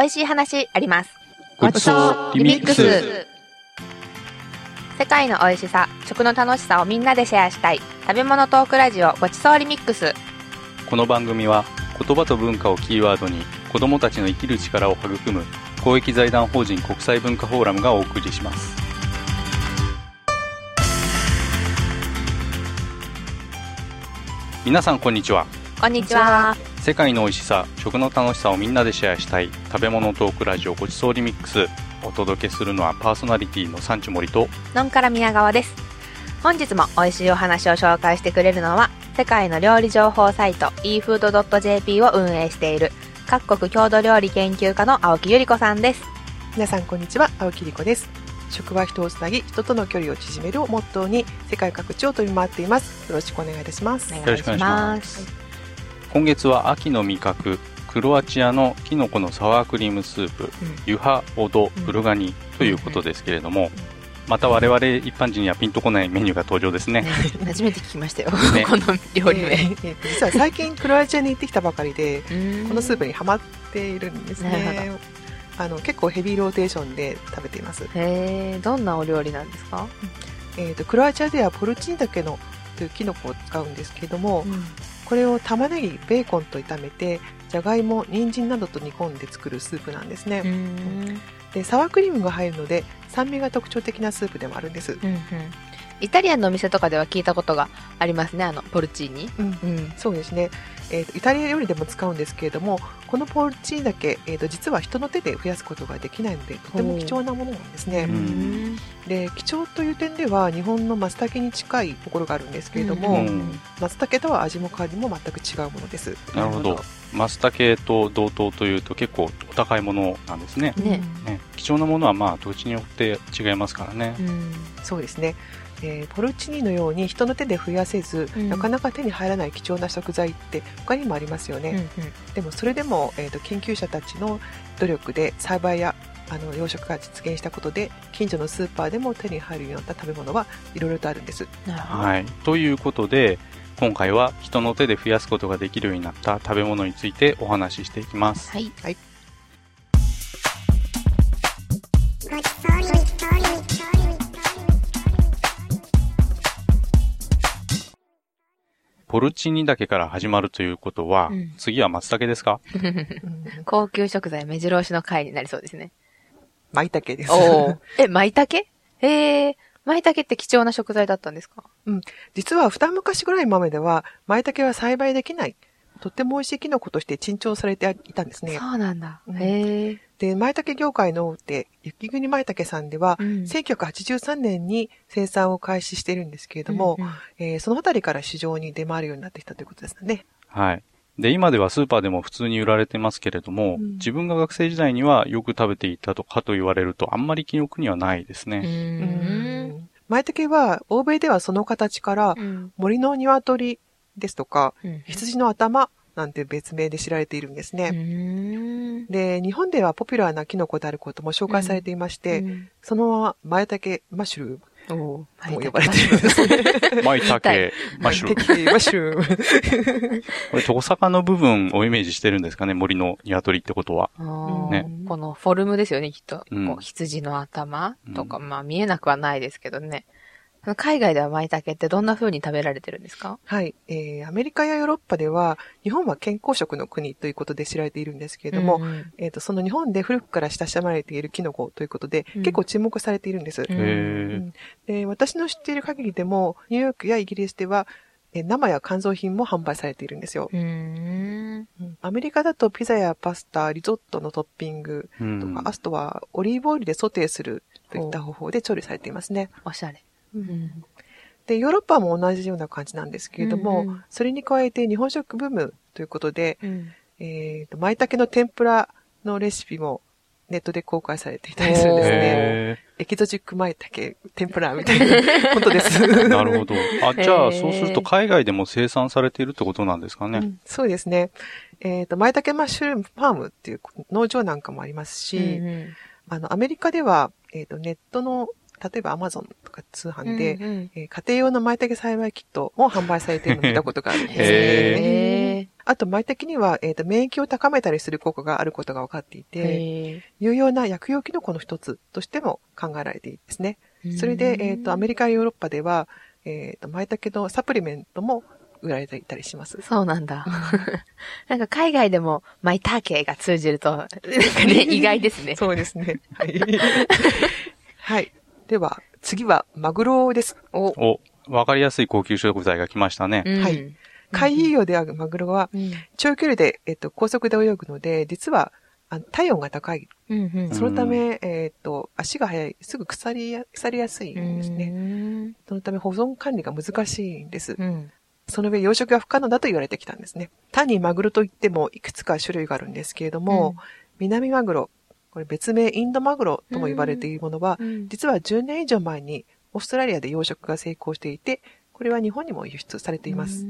美味しい話あります。ごちそうリミックス。世界の美味しさ、食の楽しさをみんなでシェアしたい。食べ物トークラジオごちそうリミックス。この番組は言葉と文化をキーワードに子どもたちの生きる力を育む公益財団法人国際文化フォーラムがお送りします皆さんこんにちはこんにちは。世界の美味しさ食の楽しさをみんなでシェアしたい食べ物トークラジオごちそうリミックス。お届けするのはパーソナリティのサンチュモリと。のんから宮川です。本日も美味しいお話を紹介してくれるのは、世界の料理情報サイト efood.jp を運営している各国郷土料理研究家の青木ゆり子さんです。皆さんこんにちは。青木理子です。食は人をつなぎ人との距離を縮めるをモットーに世界各地を飛び回っています。よろしくお願いいたします。およろしくお願いします今月は秋の味覚クロアチアのキノコのサワークリームスープ、ユハ・オド・ブルガニということですけれども、また我々一般人にはピンとこないメニューが登場ですね。初めて聞きましたよ。ね。この料理名。えーえーと実は最近クロアチアに行ってきたばかりでここのスープにハマっているんですね。あの結構ヘビーローテーションで食べています、へえ、どんなお料理なんですか？えー、とクロアチアではポルチーニタケのというキノコを使うんですけれども、これを玉ねぎベーコンと炒めてじゃがいも人参などと煮込んで作るスープなんですね、うん。でサワークリームが入るので酸味が特徴的なスープでもあるんです、うんうん。イタリアンのお店とかでは聞いたことがありますね、あの、ポルチーニ。うん。うん。そうですね、えーとイタリア料理でも使うんですけれどもこのポルチーニだけ、えー、と実は人の手で増やすことができないのでとても貴重なものなんですね、うん。で貴重という点では日本の松茸に近いところがあるんですけれどうも、ん。松茸とは味も香りも全く違うものです。なるほど。松茸と同等というと結構お高いものなんですね。ね。ね。貴重なものはまあ土地によって違いますからね。うんそうですね、えーポルチーニのように人の手で増やせず、うんなかなか手に入らない貴重な食材って他にもありますよね、でもそれでも、えー、と研究者たちの努力で栽培やあの養殖が実現したことで近所のスーパーでも手に入るようになった食べ物はいろいろとあるんです。はい。ということで、今回は人の手で増やすことができるようになった食べ物についてお話ししていきます。はい。ポルチーニ岳から始まるということは、うん。次は松茸ですか？う ん高級食材目白押しの回になりそうですね。舞茸です。おえ、舞茸？へえ、舞茸って貴重な食材だったんですか？実は二昔ぐらい前では舞茸は栽培できないとっても美味しいキノコとして珍重されていたんですねそうなんだ。うんへえ。で舞茸業界の大手雪国舞茸さんでは、うん1983年に生産を開始しているんですけれども、うんうんえーそのあたりから市場に出回るようになってきたということですね。はい。で、今ではスーパーでも普通に売られてますけれども、うん自分が学生時代にはよく食べていたとかと言われると、あんまり記憶にはないですうね。ん。舞茸は欧米ではその形からうん森の鶏ですとかうん羊の頭なんて別名で知られているんですうね。んで、日本ではポピュラーなキノコであることも紹介されていまして、うんそのまま舞茸マッシュルームも呼ばれているんですね。舞茸痛、マッシュルーム。マッシュルーム。これ、トサカの部分をイメージしてるんですかね、森の鶏ってことは。ねこのフォルムですよね、きっと。うんこう羊の頭とか、うまあ見えなくはないですけどね。海外では舞茸ってどんな風に食べられてるんですか？はい、えー、アメリカやヨーロッパでは日本は健康食の国ということで知られているんですけれども、うんうん。えー、とその日本で古くから親しまれているキノコということで、うん。結構注目されているんです、うん。で私の知っている限りでもニューヨークやイギリスでは、えー生や乾燥品も販売されているんですよ、アメリカだとピザやパスタリゾットのトッピングとか、うん。あとはオリーブオイルでソテーするといった方法で調理されていますね、おしゃれ。うんでヨーロッパも同じような感じなんですけれども、うんうんそれに加えて日本食ブームということで、うんえーと、舞茸の天ぷらのレシピもネットで公開されていたりするんですね。へエキゾチック舞茸、天ぷらみたいな ことです。ー なるほど。あ、じゃあ、そうすると海外でも生産されているってことなんですかね？うんそうですね。えっ、と、舞茸マッシュルームファームっていう農場なんかもありますし、うんうんあの、アメリカでは、えっ、と、ネットの、例えばアマゾンとか通販で、うんうんえー家庭用の舞茸栽培キットも販売されているのを見たことがあるんですね。へーああと、前的には、えっ、と、免疫を高めたりする効果があることが分かっていて、有用な薬用キノコの一つとしても考えられているんですね。それで、えっ、と、アメリカやヨーロッパでは、えっ、と、舞茸のサプリメントも売られていたりします。そうなんだ。なんか海外でも、マイターケが通じると、なんかね、意外ですね。そうですね。はい。はい。では、次は、マグロです。お、お、わかりやすい高級食材が来ましたね。うんはい。海遊魚であるマグロは、うん。長距離で、えっ、と、高速で泳ぐので、実は、あの体温が高い。うんうんそのため、えっ、と、足が速い、すぐ腐りや、腐りやすいんですね。ね。そのため保存管理が難しいんです。うん。その上、養殖が不可能だと言われてきたんですね。単にマグロといっても、いくつか種類があるんですけれども、南マグロ、これ別名インドマグロとも言われているものは、うん実は10年以上前にオーストラリアで養殖が成功していて、これは日本にも輸出されています。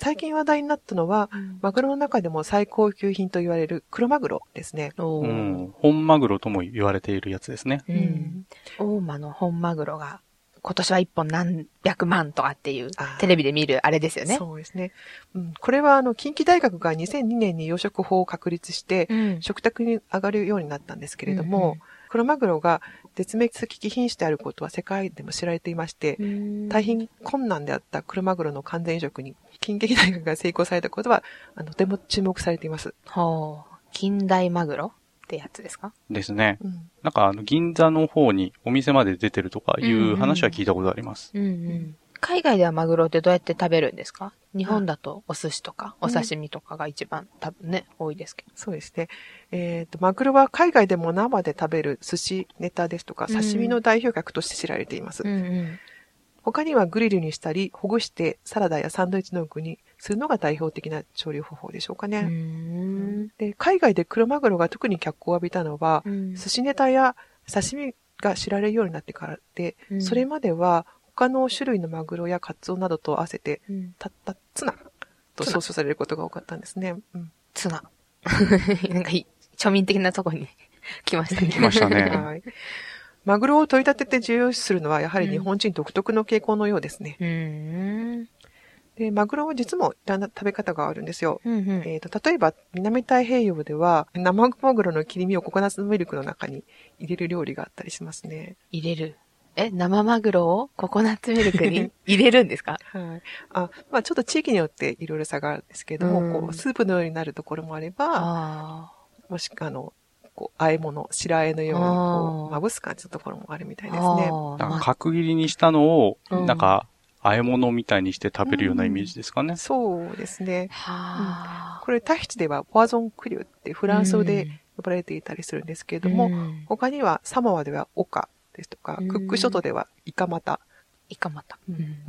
最近話題になったのは、マグロの中でも最高級品と言われる黒マグロですね。うん。本マグロとも言われているやつですね。うん。大間の本マグロが、今年は一本何百万とかっていうテレビで見るあれですよね。そうですね。うん、これはあの近畿大学が2002年に養殖法を確立して、うん。食卓に上がるようになったんですけれども、うんうん黒マグロが絶滅危機品種であることは世界でも知られていまして、大変困難であった黒マグロの完全移植に近畿大学が成功されたことは、あのとても注目されています。ほう。近代マグロ？ってやつですか？ですね。うんなんか、あの、銀座の方にお店まで出てるとかいう話は聞いたことあります。うんうん。海外ではマグロってどうやって食べるんですか？日本だとお寿司とかお刺身とかが一番多分ね、多いですけど。そうですね。えっ、と、マグロは海外でも生で食べる寿司ネタですとか、刺身の代表格として知られています。んうん。他にはグリルにしたり、ほぐしてサラダやサンドイッチの具にするのが代表的な調理方法でしょうかね。うん。で海外で黒マグロが特に脚光を浴びたのは、うん寿司ネタや刺身が知られるようになってからで、うんそれまでは他の種類のマグロやカツオなどと合わせて、うんたったツナと総称されることが多かったんですね。うんツナ。なんかいい、庶民的なとこに 来ましたね。来ましたね。はい。マグロを取り立てて重要視するのは、やはり日本人独特の傾向のようですね。うん。で、マグロは実もいろんな食べ方があるんですよ。うんうん。えー、と例えば、南太平洋では、生マグロの切り身をココナッツミルクの中に入れる料理があったりしますね。入れる。え、生マグロをココナッツミルクに 入れるんですか？はい。あ、まあちょっと地域によっていろいろ差があるんですけれども、うんこう、スープのようになるところもあれば、あもしくは、あの、こう、和え物、白和えのように、あこーう、まぶす感じのところもあるみたいあ。ですね。ああなんか角切りにしたのを、うんなんか、和え物みたいにして食べるようなイメージですかね。そうですね。はあ。これ、タヒチではポワゾンクリュってフランス語で呼ばれていたりするんですけれども、うん他にはサモアではオカですとか、うんクック諸島ではイカマタ、イカまた。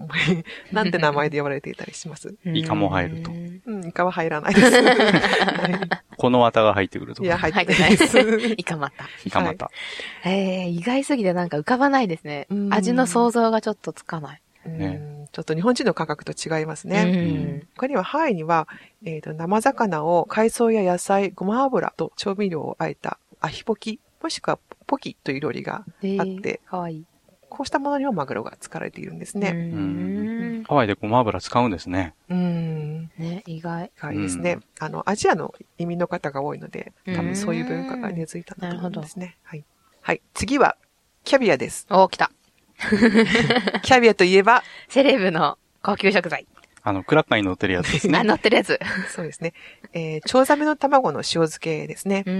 なんて名前で呼ばれていたりします。イカも入るとうんうん、イカは入らないです。は この綿が入ってくるとい、いや、か。入ってないです。イカまた。イカまた。ええ意外すぎてなんか浮かばないですねう。ん味の想像がちょっとつかない。うんちょっと日本人の感覚と違いますうね。ん。他にはハワイには、えーと生魚を海藻や野菜、ごま油と調味料をあえたアヒポキ、もしくはポキという料理がえあって、かわいい。こうしたものにもマグロが使われているんですうね。ん。ハワイでごま油使うんですね。うん。ね、意外。意外ですね。うんあの、アジアの移民の方が多いので、多うん分そういう文化が根付いたんだと思うんなるほどですね。はい。はい。次は、キャビアです。おー、来た。キャビアといえば、セレブの高級食材。あの、クラッカーに乗ってるやつです あ、ね。乗ってるやつ。そうですね。えー、チョウザメの卵の塩漬けですね。うん。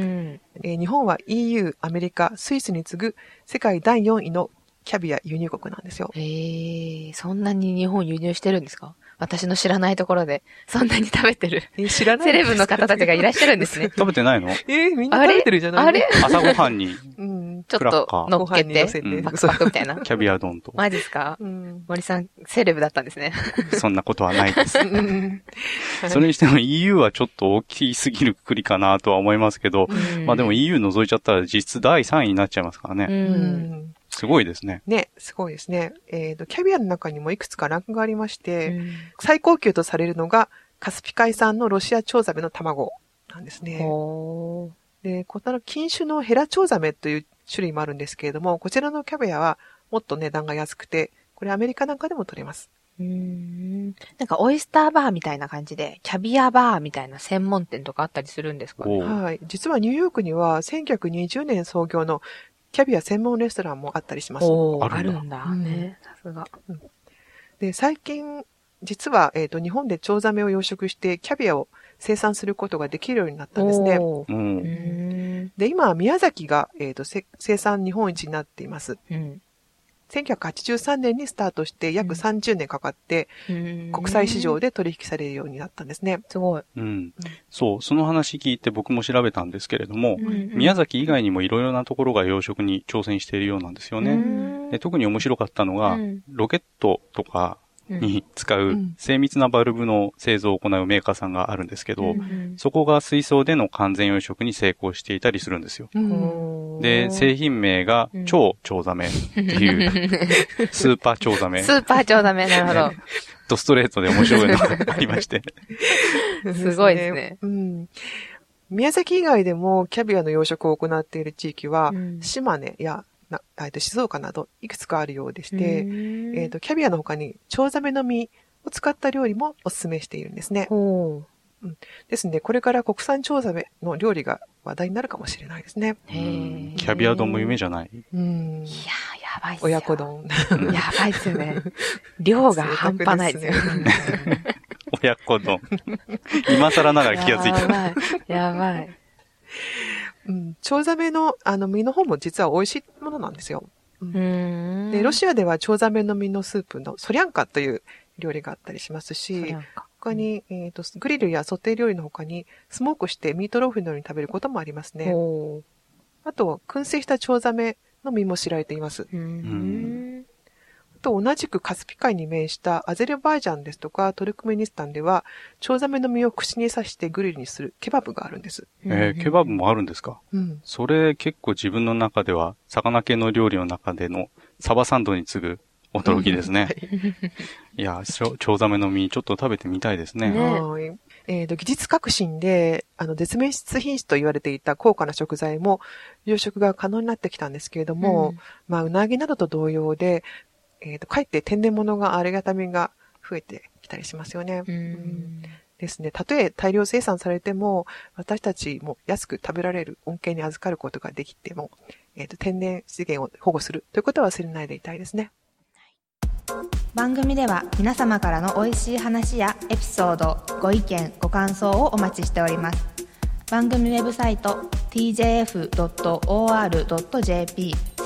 えー日本は EU、アメリカ、スイスに次ぐ世界第4位のキャビア輸入国なんですよ。ええそんなに日本輸入してるんですか？私の知らないところで、そんなに食べてる。えー知らない？セレブの方たちがいらっしゃるんですね。食べてないの？えーみんな食べてるじゃないあれ？朝ごはんにうん。ちょっと乗っけてパクパクみたいな。キャビア丼と。マジですか？うん。森さん、セレブだったんですね。そんなことはないです。うんそれにしても EU はちょっと大きすぎるくくりかなとは思いますけど、うんまあでも EU 除いちゃったら実質第3位になっちゃいますからう。ね。うんんすごいですね。ね、すごいですね。えっ、と、キャビアの中にもいくつかランクがありまして、うん最高級とされるのがカスピ海産のロシアチョウザメの卵なんですね。ほで、この禁種のヘラチョウザメという種類もあるんですけれども、こちらのキャビアはもっと値段が安くて、これアメリカなんかでも取れます。ーうん。なんか、オイスターバーみたいな感じで、キャビアバーみたいな専門店とかあったりするんですかね？はい。実はニューヨークには1920年創業のキャビア専門レストランもあったりします。おーあるんだあるんだ。うんね。さすが。で、最近、実は、えっ、と、日本でチョウザメを養殖してキャビアを生産することができるようになったんですね。う。うんん。で、今、宮崎が、えっ、と、せ生産日本一になっています。うん。1983年にスタートして約うん30年かかって、うん国際市場で取引されるようになったんですね。すごい。うん。そう、その話聞いて僕も調べたんですけれども、うん宮崎以外にもいろいろなところが養殖に挑戦しているようなんですよね。ねで特に面白かったのが、うんロケットとかに使ううん精密なバルブの製造を行うメーカーさんがあるんですけど、うんそこが水槽での完全養殖に成功していたりするんですよ。うん。で、製品名がうん超チョウザメっていう、スーパーチョウザメスーパー超ダメ。なるほど。とストレートで面白いのがありまして。すごいですね。うん。宮崎以外でもキャビアの養殖を行っている地域は、うん島根やなえっと静岡などいくつかあるようでして、うんえっ、と、キャビアの他に、チョウザメの実を使った料理もお勧めしているんですね。ほですので、これから国産チョウザメの料理が話題になるかもしれないですね。キャビア丼も夢じゃない？うん。いやー、やばいっすよ。親子。丼。やばいっすね。量が半端ないですよ。親子丼。今更ながら気がついた。やばい。やばい。うん。チョウザメの、あの、実の方も実は美味しいものなんですよ。うんで、ロシアではチョウザメの実のスープのソリャンカという料理があったりしますし、他に、えっ、と、グリルやソテー料理の他に、スモークしてミートローフのように食べることもありますね。ほあと、燻製したチョウザメの実も知られています。と、同じくカスピ海に面したアゼルバイジャンですとかトルクメニスタンでは、チョウザメの実を串に刺してグリルにするケバブがあるんです。えーケバブもあるんですか？うん。それ結構自分の中では、魚系の料理の中でのサバサンドに次ぐ驚きですね。いや、チョウザメの実ちょっと食べてみたいですね。ねはい。えっ、と、技術革新で、あの、絶滅品種と言われていた高価な食材も、養殖が可能になってきたんですけれども、まあ、うなぎなどと同様で、えっ、と、かえって天然物がありがたみが増えてきたりしますよね。うん。ですね。たとえ大量生産されても、私たちも安く食べられる恩恵に預かることができても、えっ、と、天然資源を保護するということは忘れないでいたいですね。番組では皆様からの美味しい話やエピソードご意見ご感想をお待ちしております番組ウェブサイト tjf.or.jp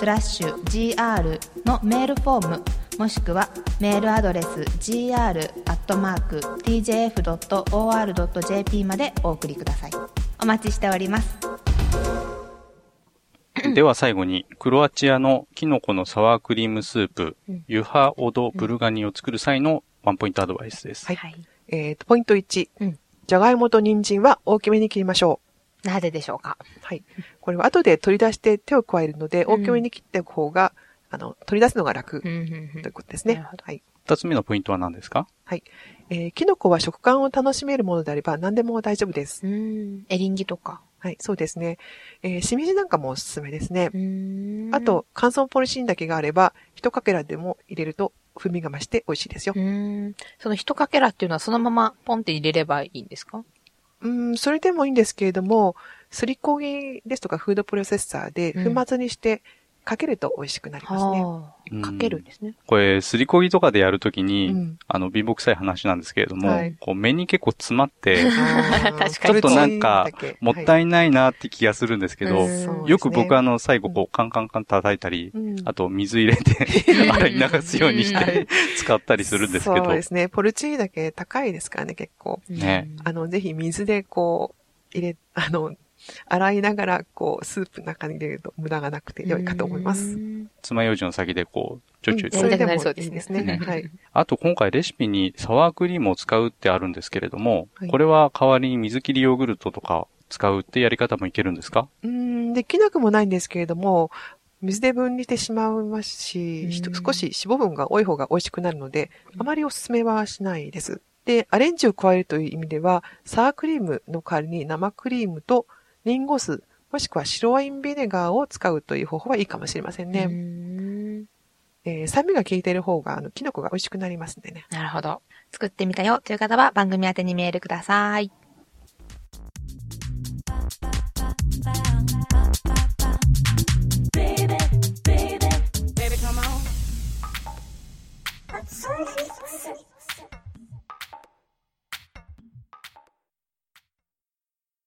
スラッシュ gr のメールフォームもしくはメールアドレス gr.tjf.or.jp までお送りくださいお待ちしておりますでは最後に、クロアチアのキノコのサワークリームスープ、うんユハオドブルガニを作る際のワンポイントアドバイスです。はいえっ、と、ポイント1。うんじゃがいもと人参は大きめに切りましょう。なぜでしょうか？はい。これは後で取り出して手を加えるので、うん大きめに切っておく方が、あの、取り出すのが楽ということですね。なるほどはい。二つ目のポイントは何ですか？えー、キノコは食感を楽しめるものであれば何でも大丈夫です。うんエリンギとかはい、そうですね。えー、しめじなんかもおすすめですね。うんあと、乾燥ポリシンだけがあれば、一かけらでも入れると風味が増して美味しいですよう。ーん。その一かけらっていうのはそのままポンって入れればいいんですか？うん、それでもいいんですけれども、すりこぎですとかフードプロセッサーでうん。粉末にしてかけると美味しくなりますね。はあ、かけるんですね。これ、すりこぎとかでやるときに、うん。あの、貧乏臭い話なんですけれども、はい。こう、目に結構詰まって、あー。確かに。ちょっとなんかもったいないなって気がするんですけど、うんそうですねよく僕あの、最後こう、カンカンカン叩いたり、うん。あと水入れて、洗い流すようにしはてい。使ったりするんですけど。そう、ですね。ポルチーニだけ高いですからね、結構。ね。うん。あの、ぜひ水でこう、入れ、あの、洗いながら、こう、スープの中に入れると無駄がなくて良いかと思います。うん爪楊枝の先でこう、ちょいちょいと、うんそれでもやりたくなりそうですねいいですね。ねはい。あと今回レシピにサワークリームを使うってあるんですけれども、はいこれは代わりに水切りヨーグルトとか使うってやり方もいけるんですか？うーん、できなくもないんですけれども、水で分離してしまいますし、少し脂肪分が多い方が美味しくなるので、あまりおすすめはしないです。で、アレンジを加えるという意味では、サワークリームの代わりに生クリームとリンゴ酢、もしくは白ワインビネガーを使うという方法はいいかもしれませんね。うんえー、酸味が効いている方が、あの、キノコが美味しくなりますんでね。なるほど。作ってみたよという方は番組宛てにメールください。